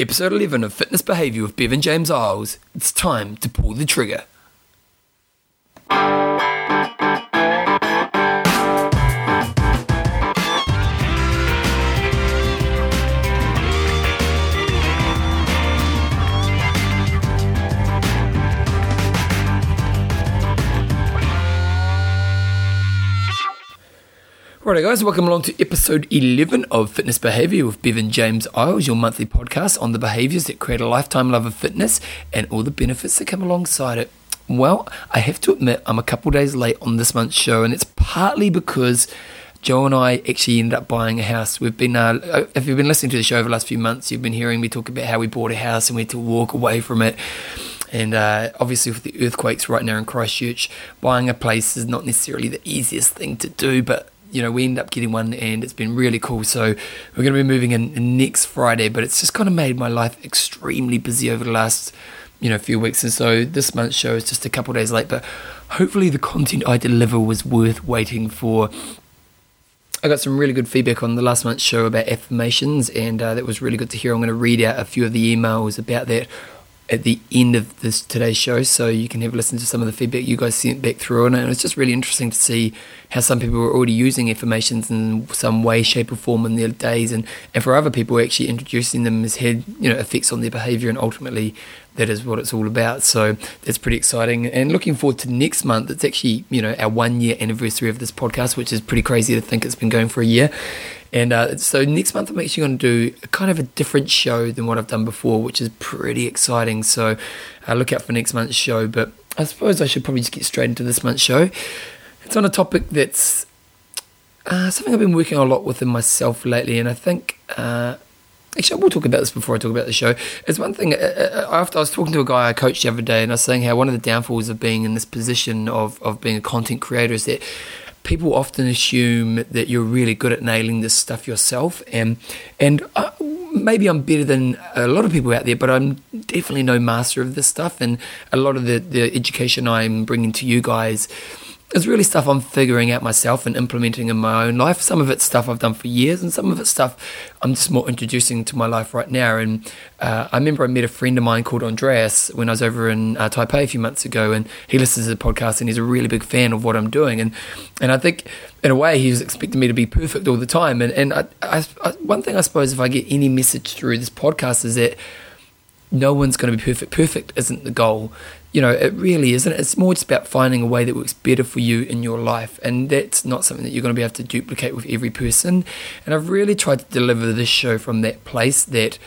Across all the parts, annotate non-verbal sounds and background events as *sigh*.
Episode 11 of Fitness Behavior with Bevan James Eyles. It's time to pull the trigger. Righto, guys, welcome along to episode 11 of Fitness Behavior with Bevan James Eyles, your monthly podcast on the behaviors that create a lifetime love of fitness and all the benefits that come alongside it. Well, I have to admit, I'm a couple days late on this month's show, and it's partly because Joe and I actually ended up buying a house. We've been, uh, if you've been listening to the show over the last few months, you've been hearing me talk about how we bought a house and we had to walk away from it. And uh, obviously, with the earthquakes right now in Christchurch, buying a place is not necessarily the easiest thing to do, but you know, we end up getting one and it's been really cool. So we're going to be moving in next Friday, but it's just kind of made my life extremely busy over the last, you know, few weeks. And so this month's show is just a couple days late, but hopefully the content I deliver was worth waiting for. I got some really good feedback on the last month's show about affirmations, and uh, that was really good to hear. I'm going to read out a few of the emails about that at the end of this today's show, so you can have a listen to some of the feedback you guys sent back through on it. And it's just really interesting to see how some people are already using affirmations in some way, shape, or form in their days, and, and for other people, actually introducing them has had you know effects on their behaviour, and ultimately that is what it's all about. So that's pretty exciting. And looking forward to next month. It's actually you know our one year anniversary of this podcast, which is pretty crazy to think it's been going for a year. And uh, so next month, I'm actually going to do kind of a different show than what I've done before, which is pretty exciting. So uh, look out for next month's show. But I suppose I should probably just get straight into this month's show. It's on a topic that's uh, something I've been working a lot with in myself lately, and I think. Uh, actually, we'll talk about this before I talk about the show. It's one thing. Uh, uh, after I was talking to a guy I coached the other day, and I was saying how one of the downfalls of being in this position of of being a content creator is that people often assume that you're really good at nailing this stuff yourself, and and uh, maybe I'm better than a lot of people out there, but I'm definitely no master of this stuff, and a lot of the the education I'm bringing to you guys it's really stuff I'm figuring out myself and implementing in my own life. Some of it's stuff I've done for years, and some of it's stuff I'm just more introducing to my life right now. And uh, I remember I met a friend of mine called Andreas when I was over in uh, Taipei a few months ago, and he listens to the podcast and he's a really big fan of what I'm doing. And and I think in a way he was expecting me to be perfect all the time. And and I, I, I, one thing I suppose if I get any message through this podcast is that no one's going to be perfect. Perfect isn't the goal you know, it really isn't. It's more just about finding a way that works better for you in your life. And that's not something that you're going to be able to duplicate with every person. And I've really tried to deliver this show from that place that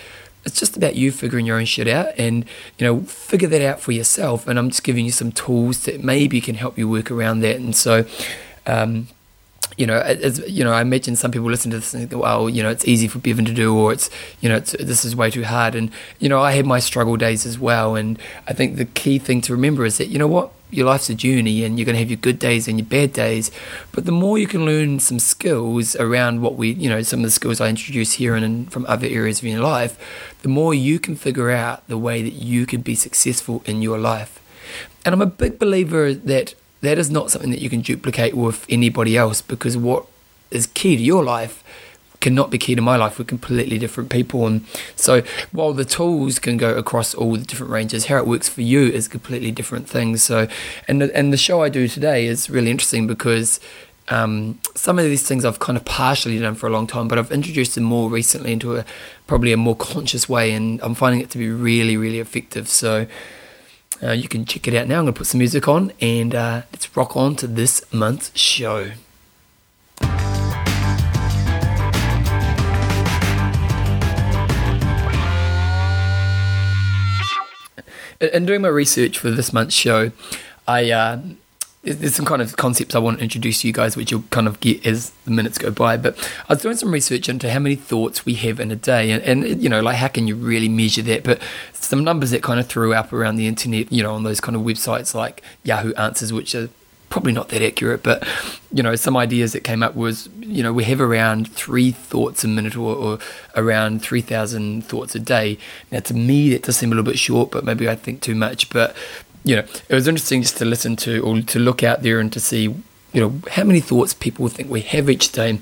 it's just about you figuring your own shit out and, you know, figure that out for yourself. And I'm just giving you some tools that maybe can help you work around that. And so, um, you know, as you know, I imagine some people listen to this and think, well, you know, it's easy for Bevan to do, or it's, you know, it's, this is way too hard. And, you know, I had my struggle days as well. And I think the key thing to remember is that, you know what, your life's a journey and you're going to have your good days and your bad days. But the more you can learn some skills around what we, you know, some of the skills I introduce here and, and from other areas of your life, the more you can figure out the way that you can be successful in your life. And I'm a big believer that that is not something that you can duplicate with anybody else because what is key to your life cannot be key to my life. We're completely different people. And so while the tools can go across all the different ranges, how it works for you is completely different things. So, and the, and the show I do today is really interesting because um, some of these things I've kind of partially done for a long time, but I've introduced them more recently into a probably a more conscious way, and I'm finding it to be really, really effective. So, uh, you can check it out now. I'm going to put some music on and uh, let's rock on to this month's show. In doing my research for this month's show, I uh, there's some kind of concepts I want to introduce to you guys, which you'll kind of get as the minutes go by. But I was doing some research into how many thoughts we have in a day, and, and you know, like how can you really measure that? But some numbers that kind of threw up around the internet, you know, on those kind of websites like Yahoo Answers, which are probably not that accurate, but you know, some ideas that came up was, you know, we have around three thoughts a minute or, or around 3,000 thoughts a day. Now, to me, that does seem a little bit short, but maybe I think too much. But you know, it was interesting just to listen to or to look out there and to see, you know, how many thoughts people think we have each day.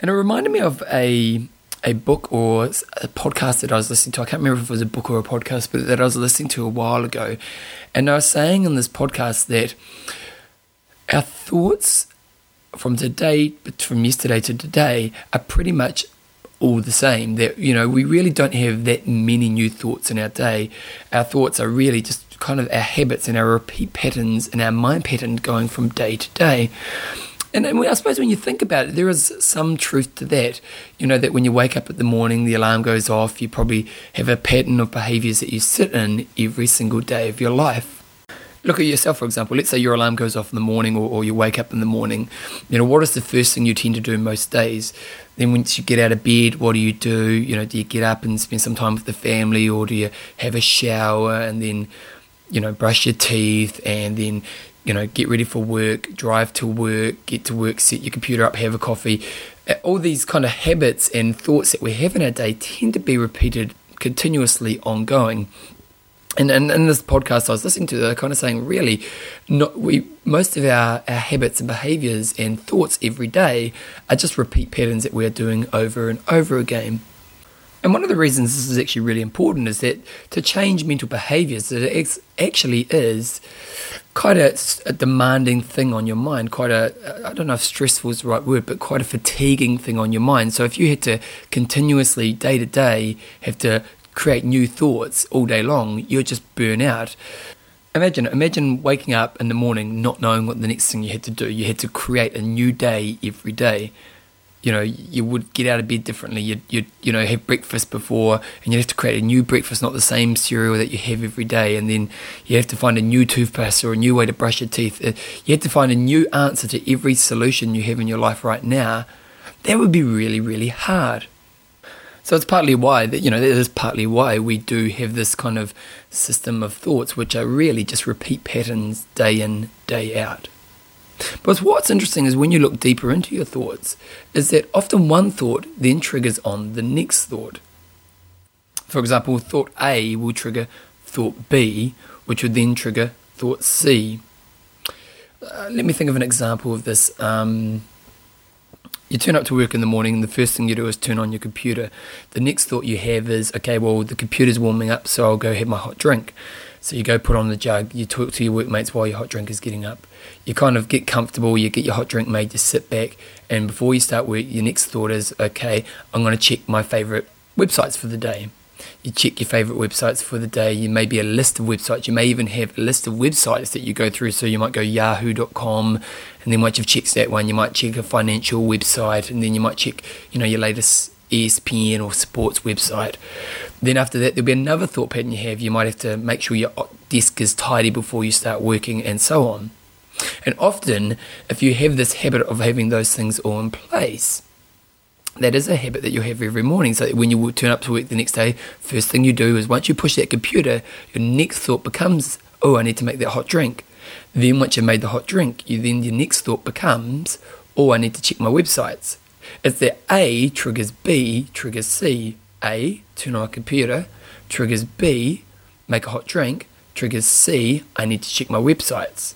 And it reminded me of a a book or a podcast that I was listening to. I can't remember if it was a book or a podcast, but that I was listening to a while ago. And I was saying in this podcast that our thoughts from today, from yesterday to today, are pretty much all the same. That you know, we really don't have that many new thoughts in our day. Our thoughts are really just kind of our habits and our repeat patterns and our mind pattern going from day to day. And, I suppose when you think about it, there is some truth to that. You know, that when you wake up in the morning, the alarm goes off, you probably have a pattern of behaviors that you sit in every single day of your life. Look at yourself, for example. Let's say your alarm goes off in the morning or, or you wake up in the morning. You know, what is the first thing you tend to do most days? Then once you get out of bed, what do you do? You know, do you get up and spend some time with the family or do you have a shower and then, you know, brush your teeth and then you know, get ready for work, drive to work, get to work, set your computer up, have a coffee. All these kind of habits and thoughts that we have in our day tend to be repeated continuously ongoing. And, and in this podcast I was listening to, they're kind of saying, really, not, we most of our, our habits and behaviors and thoughts every day are just repeat patterns that we're doing over and over again. And one of the reasons this is actually really important is that to change mental behaviors, it actually is quite a, a, demanding thing on your mind, quite a, I don't know if stressful is the right word, but quite a fatiguing thing on your mind. So if you had to continuously, day to day, have to create new thoughts all day long, you'd just burn out. Imagine, imagine waking up in the morning not knowing what the next thing you had to do. You had to create a new day every day you know, you would get out of bed differently. You'd, you'd, you know, have breakfast before and you'd have to create a new breakfast, not the same cereal that you have every day. And then you have to find a new toothpaste or a new way to brush your teeth. Uh, you have to find a new answer to every solution you have in your life right now. That would be really, really hard. So it's partly why that you know that is partly why we do have this kind of system of thoughts, which are really just repeat patterns day in, day out. But what's interesting is when you look deeper into your thoughts, is that often one thought then triggers on the next thought. For example, thought A will trigger thought B, which would then trigger thought C. Uh, let me think of an example of this. Um, you turn up to work in the morning, and the first thing you do is turn on your computer. The next thought you have is, okay, well, the computer's warming up, so I'll go have my hot drink. So you go put on the jug, you talk to your workmates while your hot drink is getting up. You kind of get comfortable, you get your hot drink made, you sit back, and before you start work, your next thought is, okay, I'm going to check my favourite websites for the day. You check your favourite websites for the day. You may be a list of websites. You may even have a list of websites that you go through. So you might go yahoo.com, and then once you've checked that one, you might check a financial website, and then you might check, you know, your latest ESPN or sports website. Then after that, there'll be another thought pattern you have. You might have to make sure your desk is tidy before you start working, and so on. And often, if you have this habit of having those things all in place, that is a habit that you'll have every morning. So when you turn up to work the next day, first thing you do is once you push that computer, your next thought becomes, "Oh, I need to make that hot drink." Then once you've made the hot drink, you then your next thought becomes, "Oh, I need to check my websites." It's that A triggers B, triggers C. A, turn on my computer, triggers B, make a hot drink, triggers C, I need to check my websites.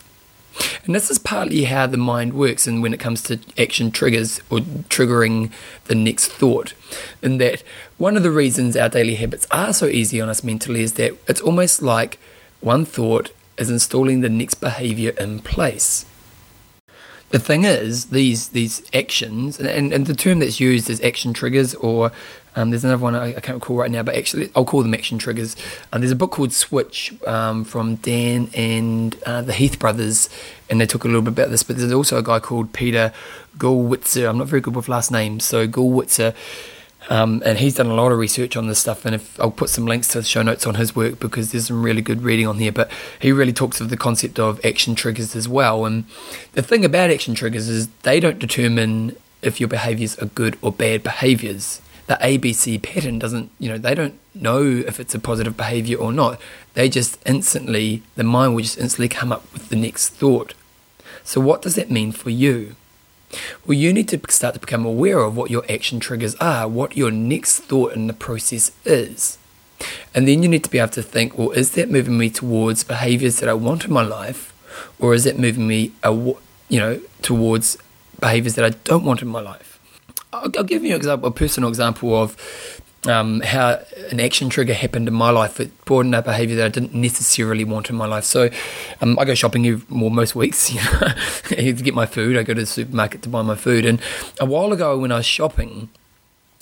And this is partly how the mind works and when it comes to action triggers or triggering the next thought. In that one of the reasons our daily habits are so easy on us mentally is that it's almost like one thought is installing the next behavior in place. The thing is, these these actions, and, and the term that's used is action triggers, or um, there's another one I, I, can't recall right now, but actually I'll call them action triggers. Um, there's a book called Switch um, from Dan and uh, the Heath brothers, and they talk a little bit about this. But there's also a guy called Peter Gollwitzer. I'm not very good with last names, so Gollwitzer um, and he's done a lot of research on this stuff, and if I'll put some links to the show notes on his work because there's some really good reading on there. But he really talks of the concept of action triggers as well. And the thing about action triggers is they don't determine if your behaviors are good or bad behaviors. The ABC pattern doesn't, you know, they don't know if it's a positive behavior or not. They just instantly, the mind will just instantly come up with the next thought. So, what does that mean for you? Well, you need to start to become aware of what your action triggers are, what your next thought in the process is. And then you need to be able to think, well, is that moving me towards behaviors that I want in my life, or is that moving me, you know, towards behaviors that I don't want in my life? I'll, I'll give you an example, a personal example of um, how an action trigger happened in my life. It brought in a behaviour that I didn't necessarily want in my life. So um, I go shopping every, well, most weeks *laughs* you know, to get my food. I go to the supermarket to buy my food. And a while ago when I was shopping,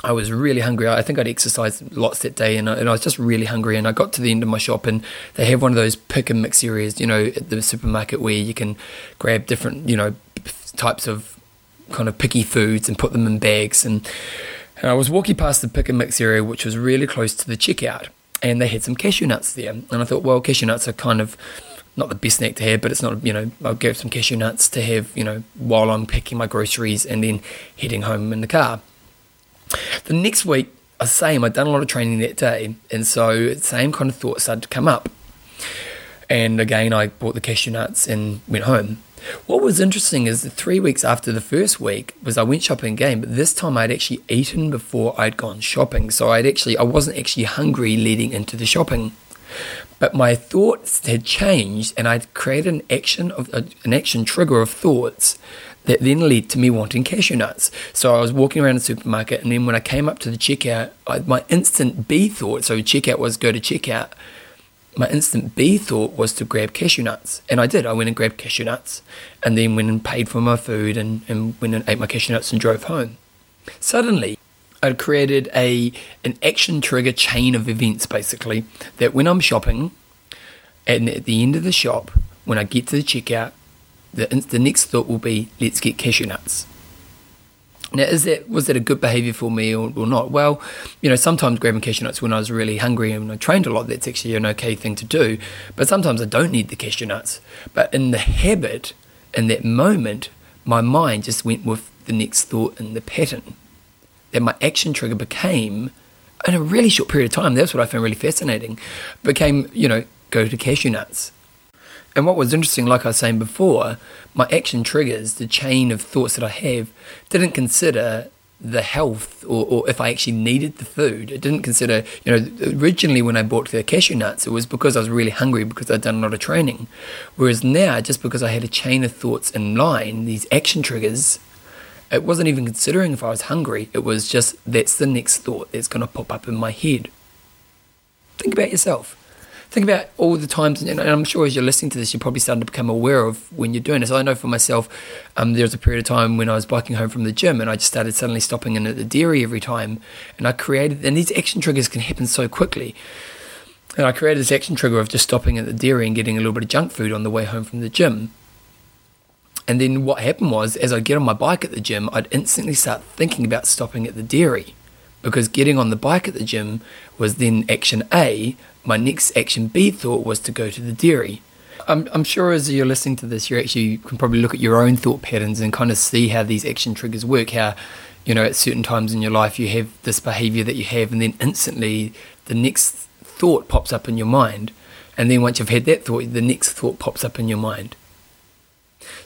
I was really hungry. I think I'd exercised lots that day, and I, and I, was just really hungry. And I got to the end of my shop, and they have one of those pick and mix areas, you know, at the supermarket where you can grab different, you know, types of kind of picky foods and put them in bags. And, and I was walking past the pick and mix area, which was really close to the checkout, and they had some cashew nuts there. And I thought, well, cashew nuts are kind of not the best snack to have, but it's not, you know, I'll get some cashew nuts to have, you know, while I'm packing my groceries and then heading home in the car. The next week, the same, I'd done a lot of training that day, and so the same kind of thoughts started to come up. And again, I bought the cashew nuts and went home. What was interesting is that three weeks after the first week was I went shopping again, but this time I'd actually eaten before I'd gone shopping. So I'd actually I wasn't actually hungry leading into the shopping. But my thoughts had changed and I'd created an action of an action trigger of thoughts that then led to me wanting cashew nuts. So I was walking around the supermarket, and then when I came up to the checkout, I, my instant B thought so checkout was go to checkout. My instant B thought was to grab cashew nuts, and I did. I went and grabbed cashew nuts, and then went and paid for my food, and, and went and ate my cashew nuts and drove home. Suddenly, I'd created a an action trigger chain of events, basically, that when I'm shopping, and at the end of the shop, when I get to the checkout, the, the next thought will be, let's get cashew nuts. Now, is that was that a good behaviour for me or, or, not? Well, you know, sometimes grabbing cashew nuts when I was really hungry and I trained a lot, that's actually an okay thing to do. But sometimes I don't need the cashew nuts. But in the habit, in that moment, my mind just went with the next thought and the pattern. That my action trigger became, in a really short period of time, that's what I found really fascinating, became, you know, go to cashew nuts. And what was interesting, like I was saying before, my action triggers, the chain of thoughts that I have, didn't consider the health or, or if I actually needed the food. It didn't consider, you know, originally when I bought the cashew nuts, it was because I was really hungry because I'd done a lot of training. Whereas now, just because I had a chain of thoughts in line, these action triggers, it wasn't even considering if I was hungry. It was just that's the next thought that's going to pop up in my head. Think about yourself think about all the times, and I'm sure as you're listening to this, you're probably starting to become aware of when you're doing this. I know for myself, um, there was a period of time when I was biking home from the gym, and I just started suddenly stopping in at the dairy every time, and I created, and these action triggers can happen so quickly. And I created this action trigger of just stopping at the dairy and getting a little bit of junk food on the way home from the gym. And then what happened was, as I get on my bike at the gym, I'd instantly start thinking about stopping at the dairy because getting on the bike at the gym was then action A my next action B thought was to go to the dairy. I'm, I'm sure as you're listening to this, you actually can probably look at your own thought patterns and kind of see how these action triggers work. How, you know, at certain times in your life, you have this behavior that you have, and then instantly the next thought pops up in your mind. And then once you've had that thought, the next thought pops up in your mind.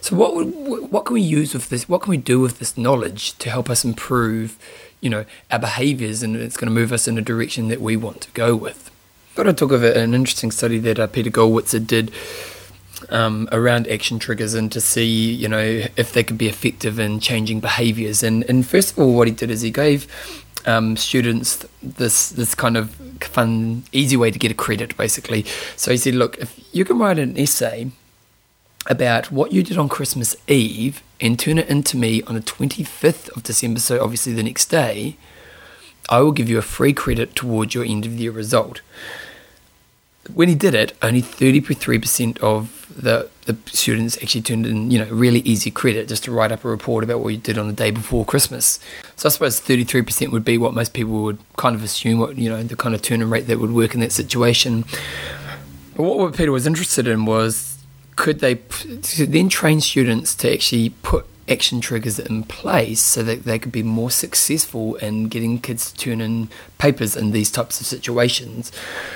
So what would, what can we use with this? What can we do with this knowledge to help us improve, you know, our behaviors, and it's going to move us in a direction that we want to go with? Got to talk of an interesting study that uh, Peter Gollwitzer did um, around action triggers and to see, you know, if they could be effective in changing behaviours. And, and first of all, what he did is he gave um, students this this kind of fun, easy way to get a credit, basically. So he said, look, if you can write an essay about what you did on Christmas Eve and turn it into me on the 25th of December, so obviously the next day, I will give you a free credit towards your end of year result. When he did it, only 33% of the, the students actually turned in, you know, really easy credit just to write up a report about what you did on the day before Christmas. So I suppose 33% would be what most people would kind of assume, what, you know, the kind of turn in rate that would work in that situation. But what Peter was interested in was could they then train students to actually put action triggers in place so that they could be more successful in getting kids to turn in papers in these types of situations.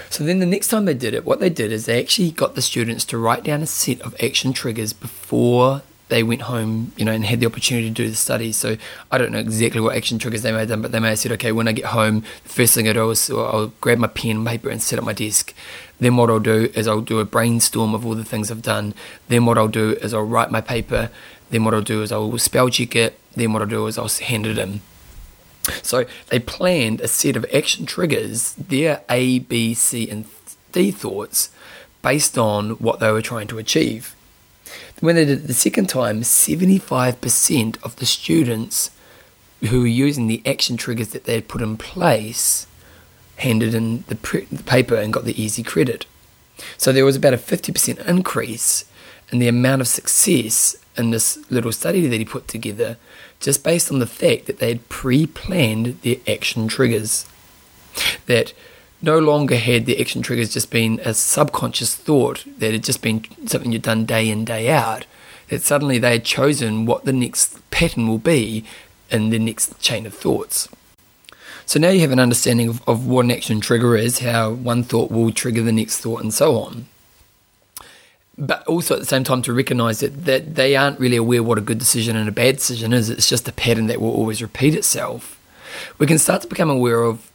So then the next time they did it, what they did is they actually got the students to write down a set of action triggers before they went home, you know, and had the opportunity to do the study. So I don't know exactly what action triggers they may have done, but they may have said, okay, when I get home, the first thing I do is I'll grab my pen and paper and sit at my desk. Then what I'll do is I'll do a brainstorm of all the things I've done. Then what I'll do is I'll write my paper then what I'll do is I'll spell check it. Then what I'll do is I'll hand it in. So they planned a set of action triggers, their A, B, C, and D thoughts, based on what they were trying to achieve. When they did it the second time, 75% of the students who were using the action triggers that they had put in place handed in the, pre- the paper and got the easy credit. So there was about a 50% increase in the amount of success in this little study that he put together just based on the fact that they had pre planned their action triggers. That no longer had the action triggers just been a subconscious thought that had just been something you'd done day in, day out. That suddenly they had chosen what the next pattern will be in the next chain of thoughts. So now you have an understanding of, of what an action trigger is, how one thought will trigger the next thought, and so on. But also at the same time to recognize that, that they aren't really aware what a good decision and a bad decision is. It's just a pattern that will always repeat itself. We can start to become aware of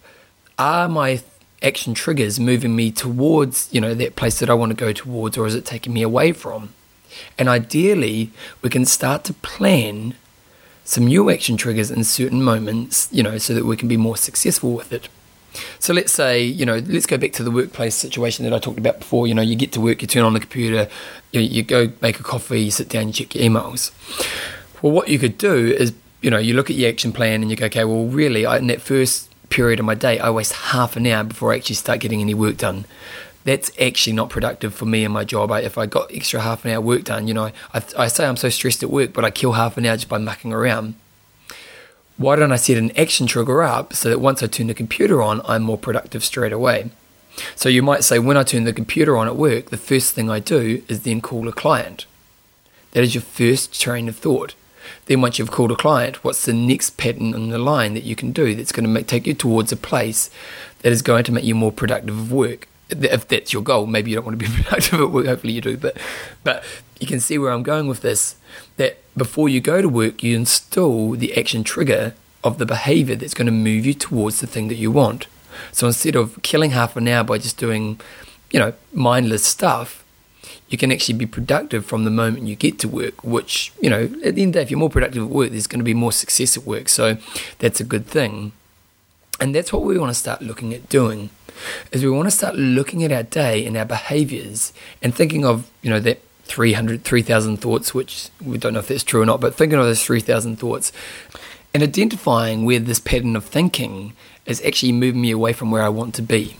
are my action triggers moving me towards, you know, that place that I want to go towards, or is it taking me away from? And ideally, we can start to plan some new action triggers in certain moments, you know, so that we can be more successful with it. So let's say, you know, let's go back to the workplace situation that I talked about before. You know, you get to work, you turn on the computer, you, you go make a coffee, you sit down, you check your emails. Well, what you could do is, you know, you look at your action plan and you go, okay, well, really, I, in that first period of my day, I waste half an hour before I actually start getting any work done that's actually not productive for me and my job. I, if I got extra half an hour work done, you know, I, I say I'm so stressed at work, but I kill half an hour just by mucking around. Why don't I set an action trigger up so that once I turn the computer on, I'm more productive straight away? So you might say, when I turn the computer on at work, the first thing I do is then call a client. That is your first train of thought. Then once you've called a client, what's the next pattern in the line that you can do that's going to make, take you towards a place that is going to make you more productive of work? if that's your goal, maybe you don't want to be *laughs* productive at work. Hopefully you do, but but you can see where I'm going with this. That before you go to work, you install the action trigger of the behavior that's going to move you towards the thing that you want. So instead of killing half an hour by just doing, you know, mindless stuff, you can actually be productive from the moment you get to work. Which you know, at the end of the day, if you're more productive at work, there's going to be more success at work. So that's a good thing. And that's what we want to start looking at doing is we want to start looking at our day and our behaviors and thinking of, you know, that 300, 3,000 thoughts, which we don't know if that's true or not, but thinking of those 3,000 thoughts and identifying where this pattern of thinking is actually moving me away from where I want to be.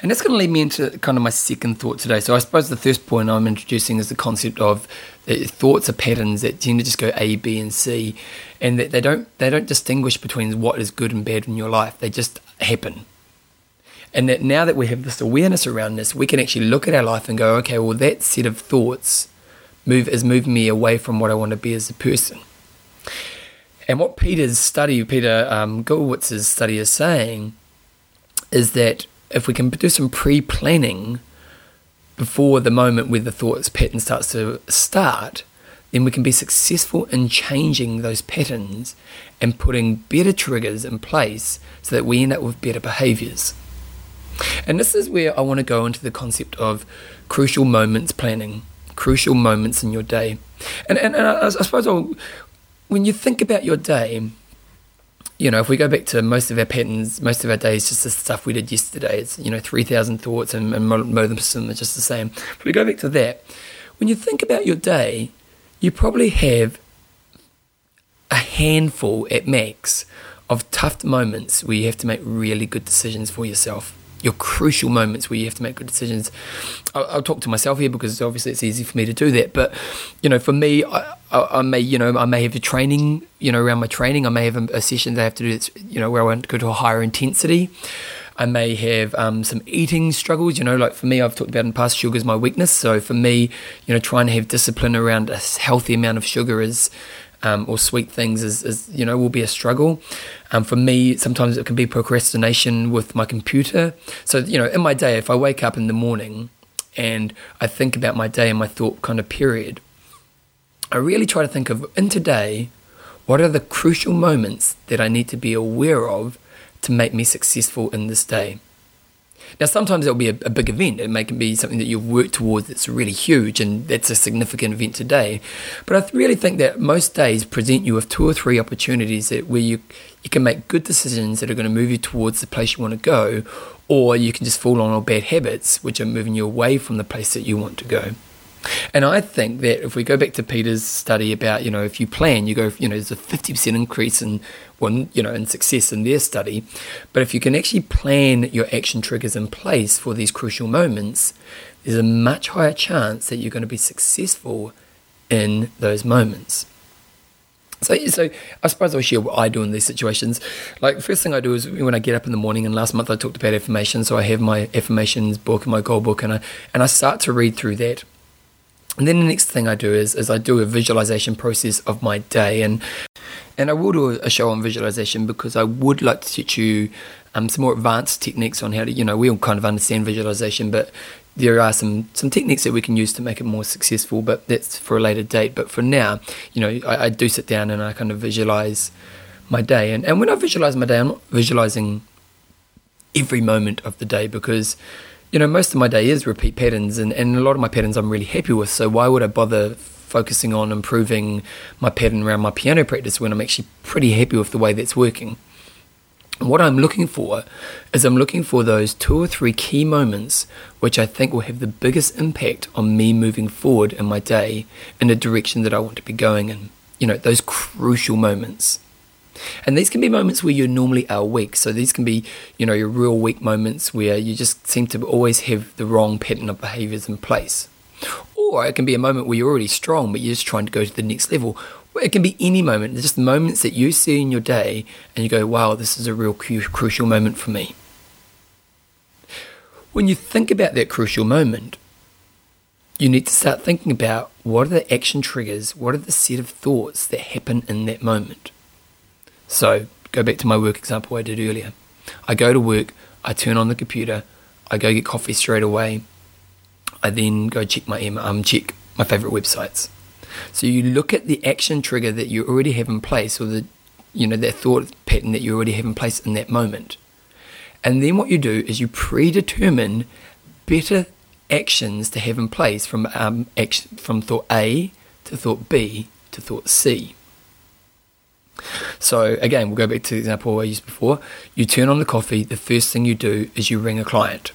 And that's going to lead me into kind of my second thought today. So I suppose the first point I'm introducing is the concept of thoughts are patterns that tend to just go A, B, and C, and that they don't they don't distinguish between what is good and bad in your life. They just happen. And that now that we have this awareness around this, we can actually look at our life and go, okay, well, that set of thoughts move is moving me away from what I want to be as a person. And what Peter's study, Peter um, study, is saying is that if we can do some pre-planning before the moment where the thoughts pattern starts to start, then we can be successful in changing those patterns and putting better triggers in place so that we end up with better behaviors. And this is where I want to go into the concept of crucial moments planning, crucial moments in your day. And, and, and I, I suppose I'll, when you think about your day, you know, if we go back to most of our patterns, most of our days, just the stuff we did yesterday, it's, you know, 3,000 thoughts and, and them are just the same. If we go back to that, when you think about your day, you probably have a handful at max of tough moments where you have to make really good decisions for yourself your crucial moments where you have to make good decisions. I'll, I'll, talk to myself here because obviously it's easy for me to do that. But you know, for me, I, I, I may you know I may have a training you know around my training. I may have a, a session that I have to do that's you know where I want to go to a higher intensity. I may have um, some eating struggles, you know, like for me, I've talked about in past, sugar is my weakness. So for me, you know, trying to have discipline around a healthy amount of sugar is um, or sweet things is, is, you know will be a struggle. Um, for me, sometimes it can be procrastination with my computer. So you know, in my day, if I wake up in the morning and I think about my day and my thought kind of period, I really try to think of in today, what are the crucial moments that I need to be aware of to make me successful in this day. Now, sometimes it'll be a, a, big event. It may be something that you've worked towards that's really huge and that's a significant event today. But I really think that most days present you with two or three opportunities that where you, you can make good decisions that are going to move you towards the place you want to go, or you can just fall on all bad habits which are moving you away from the place that you want to go. And I think that if we go back to Peter's study about, you know, if you plan, you go, you know, there's a 50% increase in one, you know, in success in their study. But if you can actually plan your action triggers in place for these crucial moments, there's a much higher chance that you're going to be successful in those moments. So, so I suppose I'll share what I do in these situations. Like first thing I do is when I get up in the morning. And last month I talked about affirmations, so I have my affirmations book and my goal book, and I and I start to read through that. And then the next thing I do is, is I do a visualization process of my day. And, and I will do a show on visualization because I would like to teach you um, some more advanced techniques on how to, you know, we all kind of understand visualization, but there are some, some techniques that we can use to make it more successful, but that's for a later date. But for now, you know, I, I do sit down and I kind of visualize my day. And, and when I visualize my day, I'm not visualizing every moment of the day because you know, most of my day is repeat patterns, and, and a lot of my patterns I'm really happy with. So why would I bother focusing on improving my pattern around my piano practice when I'm actually pretty happy with the way that's working? what I'm looking for is I'm looking for those two or three key moments which I think will have the biggest impact on me moving forward in my day in the direction that I want to be going in. You know, those crucial moments. And these can be moments where you normally are weak. So these can be, you know, your real weak moments where you just seem to always have the wrong pattern of behaviors in place. Or it can be a moment where you're already strong, but you're just trying to go to the next level. It can be any moment, just moments that you see in your day and you go, wow, this is a real cu- crucial moment for me. When you think about that crucial moment, you need to start thinking about what are the action triggers, what are the set of thoughts that happen in that moment. So, go back to my work example I did earlier. I go to work, I turn on the computer, I go get coffee straight away. I then go check my um check my favorite websites. So you look at the action trigger that you already have in place, or the you know that thought pattern that you already have in place in that moment, and then what you do is you predetermine better actions to have in place from um, action, from thought A to thought B to thought C. So again, we'll go back to the example I used before. You turn on the coffee, the first thing you do is you ring a client.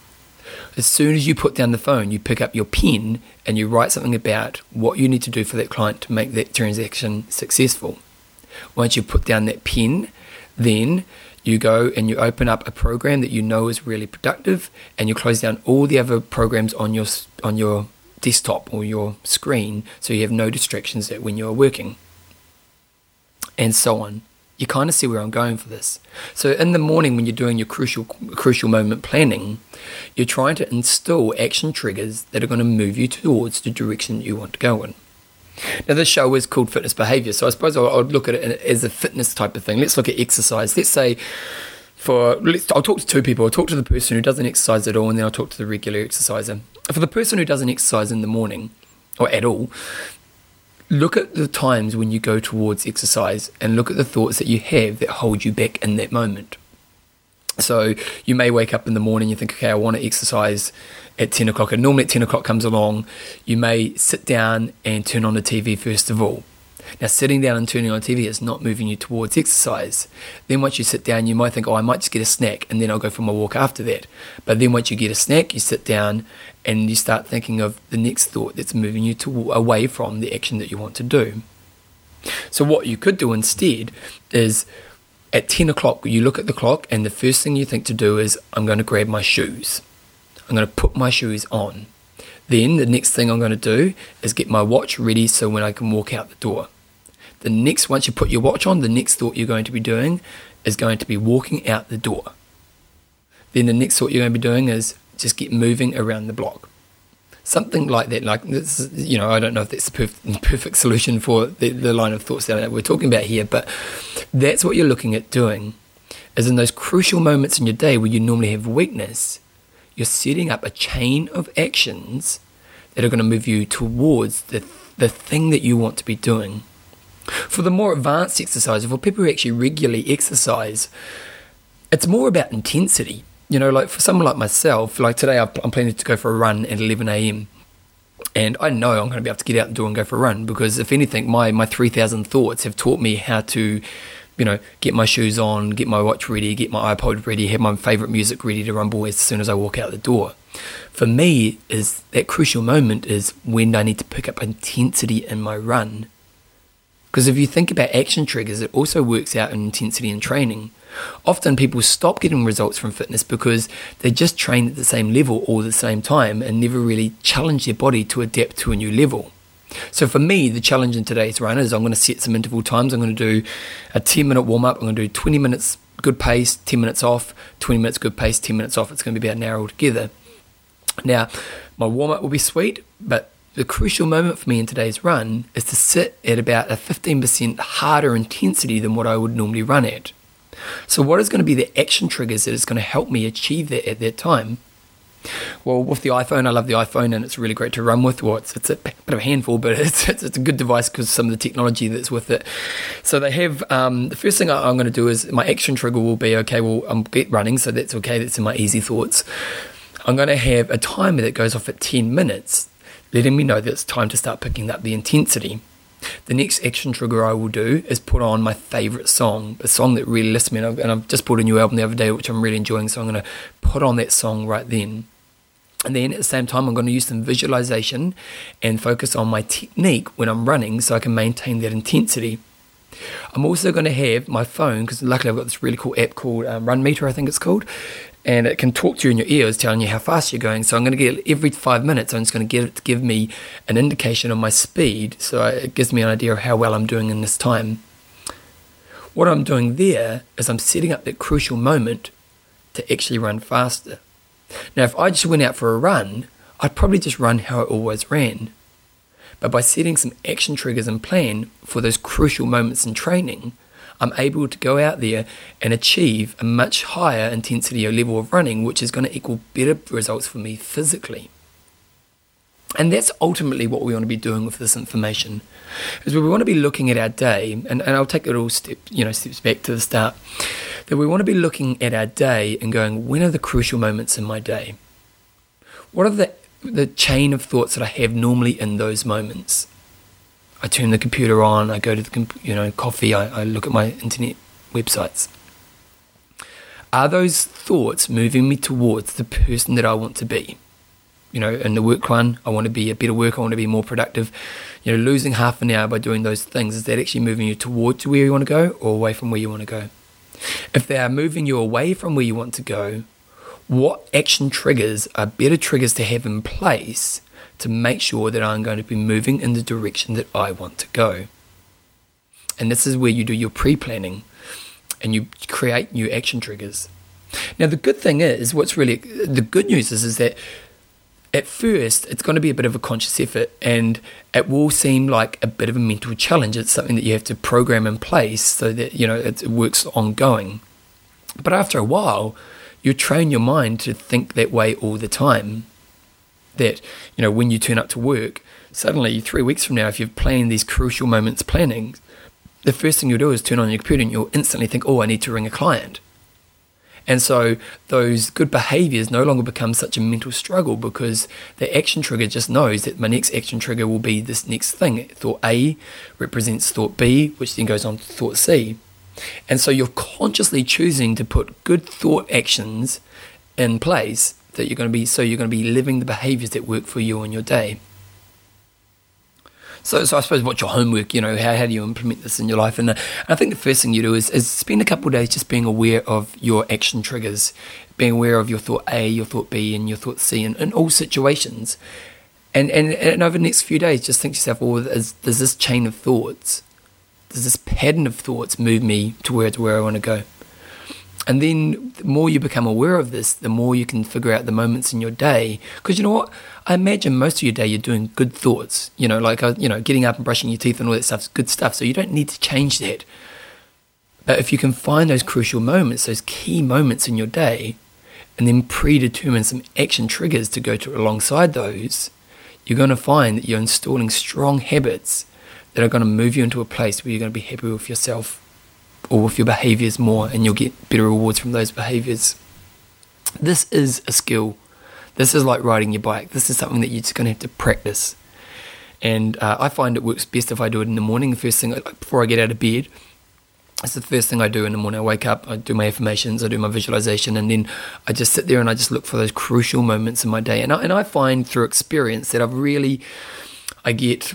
As soon as you put down the phone, you pick up your pen and you write something about what you need to do for that client to make that transaction successful. Once you put down that pen, then you go and you open up a program that you know is really productive and you close down all the other programs on your on your desktop or your screen so you have no distractions when you're working and so on. You kind of see where I'm going for this. So in the morning when you're doing your crucial crucial moment planning, you're trying to instill action triggers that are going to move you towards the direction you want to go in. Now this show is called fitness behavior, so I suppose I'll, I'll look at it as a fitness type of thing. Let's look at exercise. Let's say for let's, I'll talk to two people. I'll talk to the person who doesn't exercise at all, and then I'll talk to the regular exerciser. For the person who doesn't exercise in the morning or at all, look at the times when you go towards exercise and look at the thoughts that you have that hold you back in that moment. So you may wake up in the morning, you think, okay, I want to exercise at 10 o'clock, and normally at 10 o'clock comes along, you may sit down and turn on the TV first of all. Now, sitting down and turning on TV is not moving you towards exercise. Then, once you sit down, you might think, oh, I might just get a snack and then I'll go for my walk after that. But then, once you get a snack, you sit down and you start thinking of the next thought that's moving you to, away from the action that you want to do. So, what you could do instead is at 10 o'clock, you look at the clock, and the first thing you think to do is, I'm going to grab my shoes. I'm going to put my shoes on. Then the next thing I'm going to do is get my watch ready so when I can walk out the door. The next, once you put your watch on, the next thought you're going to be doing is going to be walking out the door. Then the next thought you're going to be doing is just get moving around the block. Something like that. Like this, you know, I don't know if that's the perfect, *laughs* perfect solution for the, the line of thoughts that we're talking about here, but that's what you're looking at doing. Is in those crucial moments in your day where you normally have weakness, you're setting up a chain of actions that are going to move you towards the the thing that you want to be doing. For the more advanced exerciser, for people who actually regularly exercise, it's more about intensity. you know, like for someone like myself, like today I'm planning to go for a run at 11 a.m. And I know I'm going to be able to get out the door and go for a run because, if anything, my, my 3,000 thoughts have taught me how to, you know, get my shoes on, get my watch ready, get my iPod ready, have my favorite music ready to rumble as soon as I walk out the door. For me, is that crucial moment is when I need to pick up intensity in my run. Because if you think about action triggers, it also works out in intensity and training. Often people stop getting results from fitness because they just train at the same level all the same time and never really challenge their body to adapt to a new level. So for me, the challenge in today's run is I'm going to set some interval times. I'm going to do a 10 minute warm up. I'm going to do 20 minutes good pace, 10 minutes off, 20 minutes good pace, 10 minutes off. It's going to be about an hour altogether. Now, my warm up will be sweet, but the crucial moment for me in today's run is to sit at about a 15% harder intensity than what I would normally run at. So, what is going to be the action triggers that is going to help me achieve that at that time? Well, with the iPhone, I love the iPhone and it's really great to run with. Well, it's, it's a bit of a handful, but *laughs* it's, it's, it's a good device because some of the technology that's with it. So they have um, the first thing I'm going to do is my action trigger will be okay. Well, I'm get running, so that's okay. That's in my easy thoughts. I'm going to have a timer that goes off at 10 minutes, letting me know that it's time to start picking up the intensity. The next action trigger I will do is put on my favorite song, a song that really lifts me. And I've, just bought a new album the other day, which I'm really enjoying. So I'm going to put on that song right then. And then at the same time, I'm going to use some visualization and focus on my technique when I'm running so I can maintain that intensity. I'm also going to have my phone because luckily I've got this really cool app called um, Runmeter, I think it's called, and it can talk to you in your ears, telling you how fast you're going. So I'm going to get every five minutes, I'm just going to get it to give me an indication of my speed, so it gives me an idea of how well I'm doing in this time. What I'm doing there is I'm setting up that crucial moment to actually run faster. Now, if I just went out for a run, I'd probably just run how I always ran. But by setting some action triggers and plan for those crucial moments in training, I'm able to go out there and achieve a much higher intensity or level of running, which is going to equal better results for me physically. And that's ultimately what we want to be doing with this information, is we want to be looking at our day, and, and I'll take it all step, you know, steps back to the start that we want to be looking at our day and going, when are the crucial moments in my day? What are the, the chain of thoughts that I have normally in those moments? I turn the computer on, I go to the you know coffee, I, I look at my internet websites. Are those thoughts moving me towards the person that I want to be? You know, in the work one, I want to be a better worker, I want to be more productive. You know, losing half an hour by doing those things, is that actually moving you towards where you want to go or away from where you want to go? If they are moving you away from where you want to go, what action triggers are better triggers to have in place to make sure that I'm going to be moving in the direction that I want to go? And this is where you do your pre planning and you create new action triggers. Now, the good thing is, what's really the good news is, is that at first it's going to be a bit of a conscious effort and it will seem like a bit of a mental challenge it's something that you have to program in place so that you know it works ongoing but after a while you train your mind to think that way all the time that you know when you turn up to work suddenly 3 weeks from now if you've planned these crucial moments planning the first thing you'll do is turn on your computer and you'll instantly think oh I need to ring a client and so those good behaviors no longer become such a mental struggle because the action trigger just knows that my next action trigger will be this next thing. Thought A represents thought B, which then goes on to thought C. And so you're consciously choosing to put good thought actions in place that you're going to be so you're going to be living the behaviors that work for you in your day. So, so I suppose what's your homework? You know, how, how do you implement this in your life? And, uh, I think the first thing you do is, is spend a couple of days just being aware of your action triggers, being aware of your thought A, your thought B, and your thought C in, in all situations. And, and, and over the next few days, just think to yourself, well, is, does this chain of thoughts, does this pattern of thoughts move me to where, to where I want to go? And then the more you become aware of this, the more you can figure out the moments in your day. Because you know what? I imagine most of your day you're doing good thoughts. You know, like, uh, you know, getting up and brushing your teeth and all that stuff's good stuff. So you don't need to change that. But if you can find those crucial moments, those key moments in your day, and then predetermine some action triggers to go to alongside those, you're going to find that you're installing strong habits that are going to move you into a place where you're going to be happy with yourself or with your behaviors more and you'll get better rewards from those behaviors. This is a skill. This is like riding your bike. This is something that you're just going to have to practice. And uh, I find it works best if I do it in the morning, the first thing, like before I get out of bed. It's the first thing I do in the morning. I wake up, I do my affirmations, I do my visualization, and then I just sit there and I just look for those crucial moments in my day. And I, and I find through experience that I've really, I get,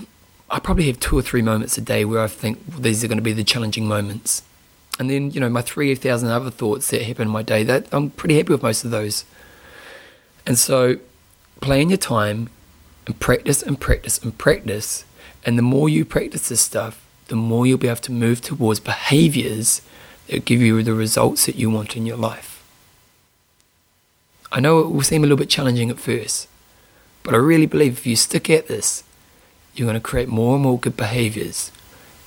I probably have two or three moments a day where I think well, these are going to be the challenging moments. And then, you know, my 3,000 other thoughts that happen in my day, that I'm pretty happy with most of those. And so, plan your time and practice and practice and practice. And the more you practice this stuff, the more you'll be able to move towards behaviors that give you the results that you want in your life. I know it will seem a little bit challenging at first, but I really believe if you stick at this, you're going to create more and more good behaviors,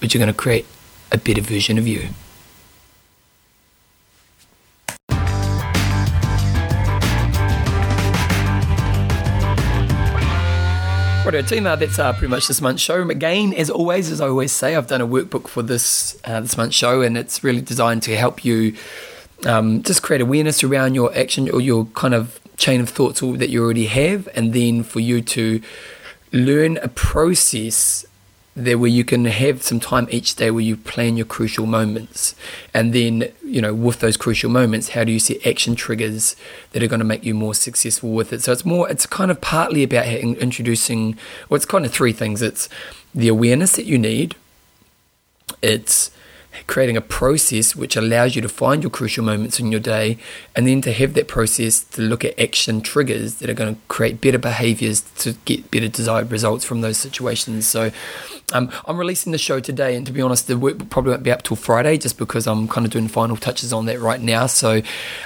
but you're going to create a better version of you. Right, team, that's uh, pretty much this month's show. Again, as always, as I always say, I've done a workbook for this uh, this month's show, and it's really designed to help you um, just create awareness around your action or your kind of chain of thoughts that you already have, and then for you to learn a process there where you can have some time each day where you plan your crucial moments. And then you know with those crucial moments how do you set action triggers that are going to make you more successful with it? So it's more it's kind of partly about introducing well it's kind of three things. It's the awareness that you need. It's creating a process which allows you to find your crucial moments in your day and then to have that process to look at action triggers that are going to create better behaviors to get better desired results from those situations so um, I'm releasing the show today, and to be honest, the work probably won't be up till Friday, just because I'm kind of doing final touches on that right now. So,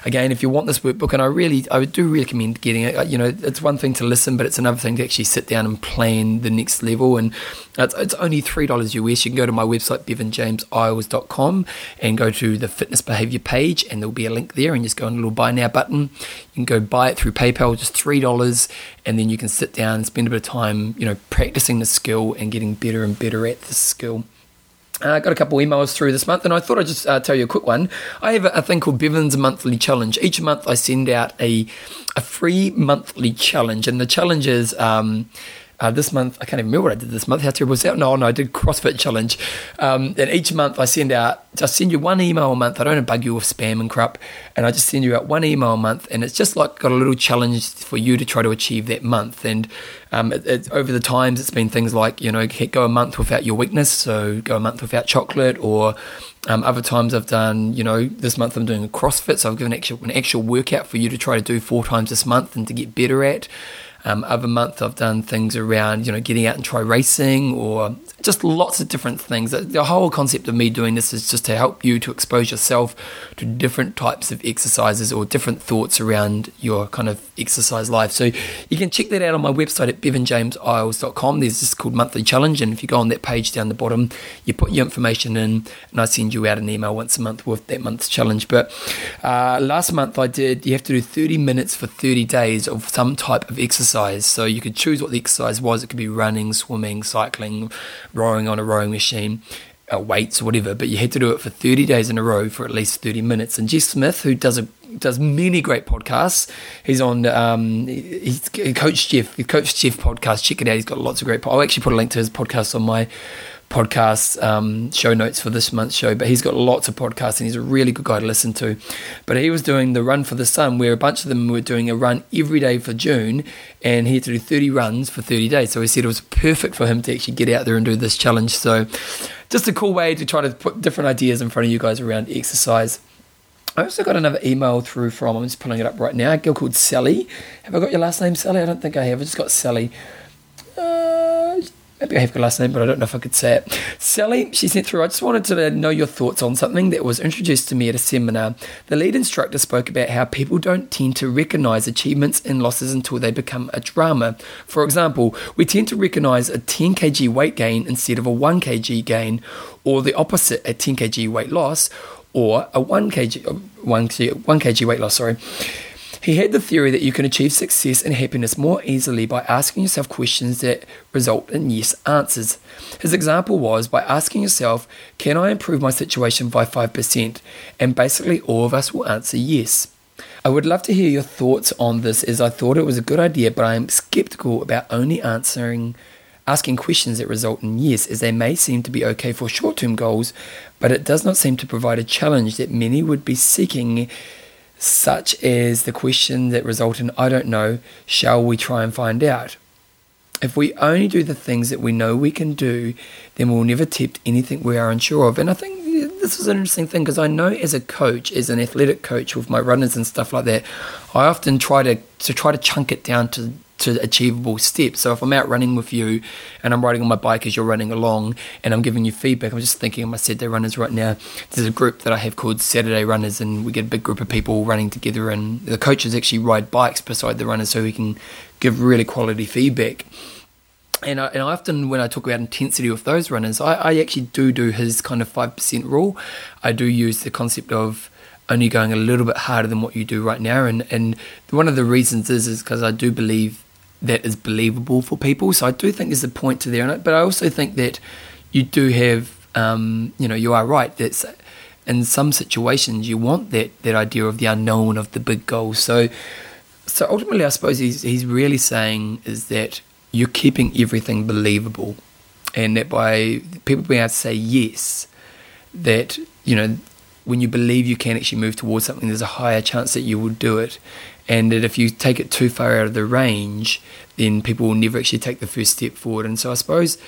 again, if you want this workbook, and I really, I do recommend getting it. You know, it's one thing to listen, but it's another thing to actually sit down and plan the next level. And it's, it's only three dollars US. You can go to my website bevanjameseyles.com and go to the fitness behavior page, and there'll be a link there, and just go on a little buy now button. You can go buy it through PayPal, just three dollars, and then you can sit down and spend a bit of time, you know, practicing the skill and getting better and better at the skill. I uh, got a couple emails through this month, and I thought I'd just uh, tell you a quick one. I have a, a, thing called Bevan's Monthly Challenge. Each month, I send out a a free monthly challenge, and the challenge is um, uh, this month, I can't even remember what I did this month. How terrible was that? No, no, I did CrossFit challenge. Um, and each month I send out, I send you one email a month. I don't bug you with spam and crap. And I just send you out one email a month. And it's just like got a little challenge for you to try to achieve that month. And um, it, it, over the times, it's been things like, you know, go a month without your weakness. So go a month without chocolate or um, other times I've done, you know, this month I'm doing a CrossFit, so I've given actual, an actual workout for you to try to do four times this month and to get better at. Um, other month I've done things around, you know, getting out and try racing or just lots of different things. The whole concept of me doing this is just to help you to expose yourself to different types of exercises or different thoughts around your kind of exercise life. So you can check that out on my website at bevanjameseyles.com. There's this called Monthly Challenge, and if you go on that page down the bottom, you put your information in, and I send you out an email once a month with that month's challenge. But uh, last month I did, you have to do 30 minutes for 30 days of some type of exercise. So you could choose what the exercise was. It could be running, swimming, cycling, rowing on a rowing machine, uh, weights or whatever, but you had to do it for 30 days in a row for at least 30 minutes. And Jeff Smith, who does a does many great podcasts. He's on. Um, he's Coach Jeff, Coach Jeff podcast. Check it out. He's got lots of great. I'll actually put a link to his podcast on my podcast um, show notes for this month's show, but he's got lots of podcasts and he's a really good guy to listen to. But he was doing the Run for the Sun, where a bunch of them were doing a run every day for June, and he had to do 30 runs for 30 days. So he said it was perfect for him to actually get out there and do this challenge. So just a cool way to try to put different ideas in front of you guys around exercise. I also got another email through from, I'm just pulling it up right now, a girl called Sally. Have I got your last name, Sally? I don't think I have. I just got Sally. Maybe I have her last name, but I don't know if I could say it. Sally, she sent through, I just wanted to know your thoughts on something that was introduced to me at a seminar. The lead instructor spoke about how people don't tend to recognize achievements and losses until they become a drama. For example, we tend to recognize a 10 kg weight gain instead of a 1 kg gain, or the opposite, a 10 kg weight loss, or a 1 kg, 1 kg, 1 kg weight loss, sorry. He had the theory that you can achieve success and happiness more easily by asking yourself questions that result in yes answers. His example was by asking yourself, Can I improve my situation by 5%? And basically, all of us will answer yes. I would love to hear your thoughts on this as I thought it was a good idea, but I am skeptical about only answering asking questions that result in yes, as they may seem to be okay for short term goals, but it does not seem to provide a challenge that many would be seeking, such as the question that result in I don't know, shall we try and find out? If we only do the things that we know we can do, then we'll never tempt anything we are unsure of. And I think this is an interesting thing because I know as a coach, as an athletic coach with my runners and stuff like that, I often try to to try to chunk it down to to achievable steps. So if I'm out running with you and I'm riding on my bike as you're running along and I'm giving you feedback, I'm just thinking of my Saturday runners right now. There's a group that I have called Saturday Runners and we get a big group of people running together and the coaches actually ride bikes beside the runners so we can give really quality feedback. And I, and I often, when I talk about intensity with those runners, I, I actually do do his kind of 5% rule. I do use the concept of only going a little bit harder than what you do right now. And, and one of the reasons is is because I do believe that is believable for people. So I do think there's a point to there, in it, but I also think that you do have, um, you know, you are right. That in some situations you want that that idea of the unknown of the big goal. So, so ultimately, I suppose he's he's really saying is that you're keeping everything believable, and that by people being able to say yes, that you know when you believe you can actually move towards something, there's a higher chance that you will do it and that if you take it too far out of the range, then people will never actually take the first step forward. And so I suppose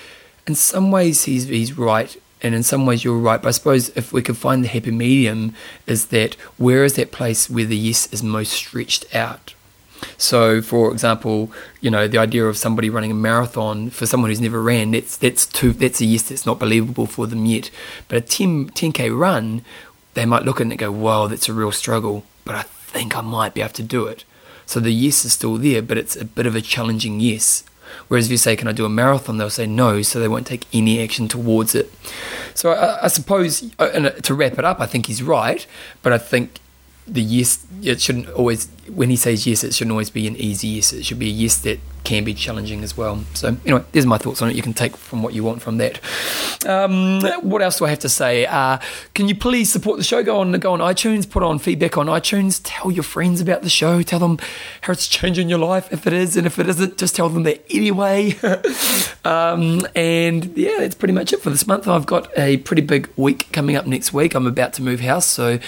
in some ways he's he's right, and in some ways you're right. But I suppose if we could find the happy medium, is that where is that place where the yes is most stretched out? So, for example, you know the idea of somebody running a marathon for someone who's never ran that's that's too that's a yes that's not believable for them yet. But a 10 10k run, they might look at it and go, "Wow, that's a real struggle." But I think I might be able to do it. So the yes is still there, but it's a bit of a challenging yes. Whereas if you say, Can I do a marathon? they'll say no, so they won't take any action towards it. So I, I suppose, uh, and to wrap it up, I think he's right, but I think the yes, it shouldn't always, when he says yes, it shouldn't always be an easy yes. It should be a yes that can be challenging as well. So, anyway, there's my thoughts on it. You can take from what you want from that. Um, what else do I have to say? Uh, can you please support the show? Go on, go on iTunes, put on feedback on iTunes, tell your friends about the show, tell them how it's changing your life if it is, and if it isn't, just tell them that anyway. *laughs* um, and yeah, that's pretty much it for this month. I've got a pretty big week coming up next week. I'm about to move house, so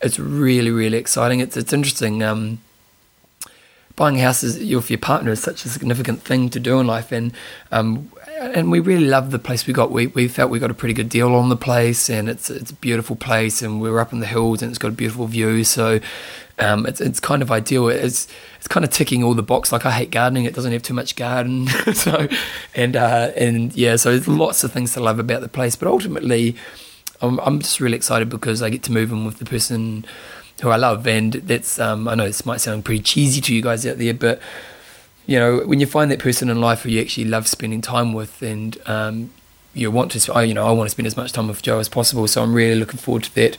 it's really, really exciting. It's it's interesting. Um, buying a house is, with your partner is such a significant thing to do in life, and um, and we really love the place we got. We we felt we got a pretty good deal on the place, and it's it's a beautiful place, and we are up in the hills, and it's got a beautiful view. So um, it's it's kind of ideal. It's it's kind of ticking all the box. Like I hate gardening; it doesn't have too much garden. *laughs* so and uh, and yeah, so there's lots of things to love about the place. But ultimately, I'm I'm just really excited because I get to move in with the person who I love, and that's um, I know this might sound pretty cheesy to you guys out there, but you know when you find that person in life who you actually love spending time with, and um, you want to, you know, I want to spend as much time with Joe as possible, so I'm really looking forward to that.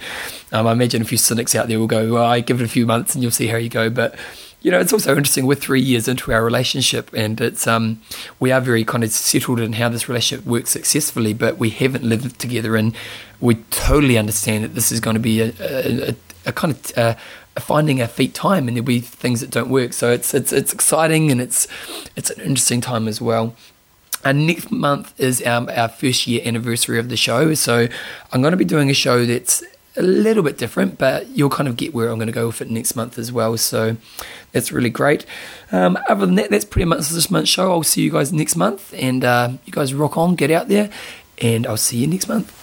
Um, I imagine a few cynics out there will go, well, I give it a few months and you'll see how you go, but you know, it's also interesting. We're three years into our relationship, and it's um, we are very kind of settled in how this relationship works successfully, but we haven't lived together, and we totally understand that this is going to be a, a, a kind of uh, finding our feet time, and there'll be things that don't work. So it's it's it's exciting, and it's it's an interesting time as well. And next month is our, our first year anniversary of the show, so I'm going to be doing a show that's a little bit different, but you'll kind of get where I'm going to go with it next month as well. So that's really great. Um, other than that, that's pretty much this month's show. I'll see you guys next month, and uh, you guys rock on, get out there, and I'll see you next month.